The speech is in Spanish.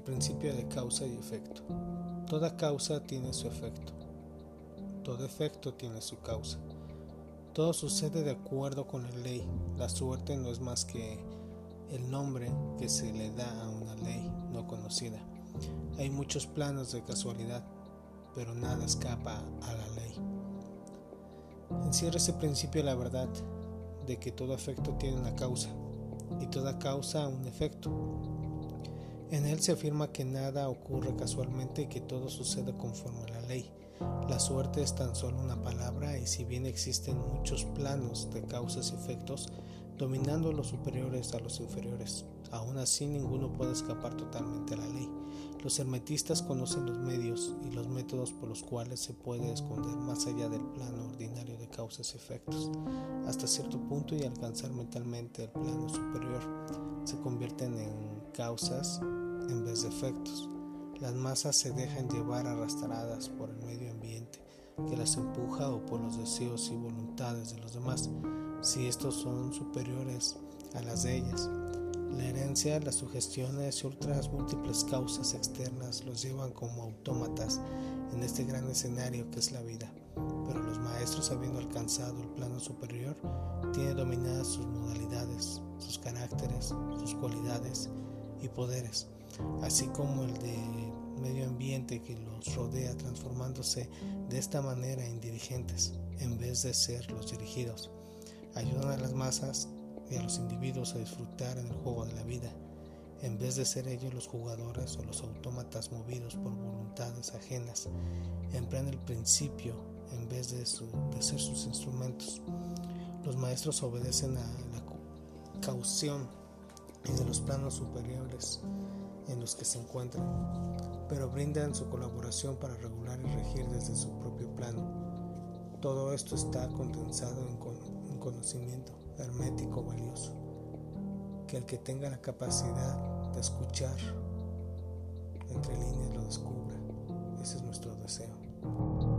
principio de causa y efecto. Toda causa tiene su efecto. Todo efecto tiene su causa. Todo sucede de acuerdo con la ley. La suerte no es más que el nombre que se le da a una ley no conocida. Hay muchos planos de casualidad, pero nada escapa a la ley. Encierra ese principio la verdad de que todo efecto tiene una causa y toda causa un efecto. En él se afirma que nada ocurre casualmente y que todo sucede conforme a la ley. La suerte es tan solo una palabra y si bien existen muchos planos de causas y efectos, dominando los superiores a los inferiores, aún así ninguno puede escapar totalmente a la ley. Los hermetistas conocen los medios y los métodos por los cuales se puede esconder más allá del plano ordinario de causas y efectos, hasta cierto punto y alcanzar mentalmente el plano superior. Se convierten en causas en vez de efectos. Las masas se dejan llevar arrastradas por el medio ambiente que las empuja o por los deseos y voluntades de los demás, si estos son superiores a las de ellas. La herencia, las sugestiones y otras múltiples causas externas los llevan como autómatas en este gran escenario que es la vida. Pero los maestros, habiendo alcanzado el plano superior, tienen dominadas sus modalidades, sus caracteres, sus cualidades y poderes, así como el de medio ambiente que los rodea, transformándose de esta manera en dirigentes en vez de ser los dirigidos. Ayudan a las masas y a los individuos a disfrutar en el juego de la vida, en vez de ser ellos los jugadores o los autómatas movidos por voluntades ajenas, emplean el principio en vez de, de ser sus instrumentos. Los maestros obedecen a la caución y de los planos superiores en los que se encuentran, pero brindan su colaboración para regular y regir desde su propio plano. Todo esto está condensado en conocimiento hermético valioso, que el que tenga la capacidad de escuchar entre líneas lo descubra. Ese es nuestro deseo.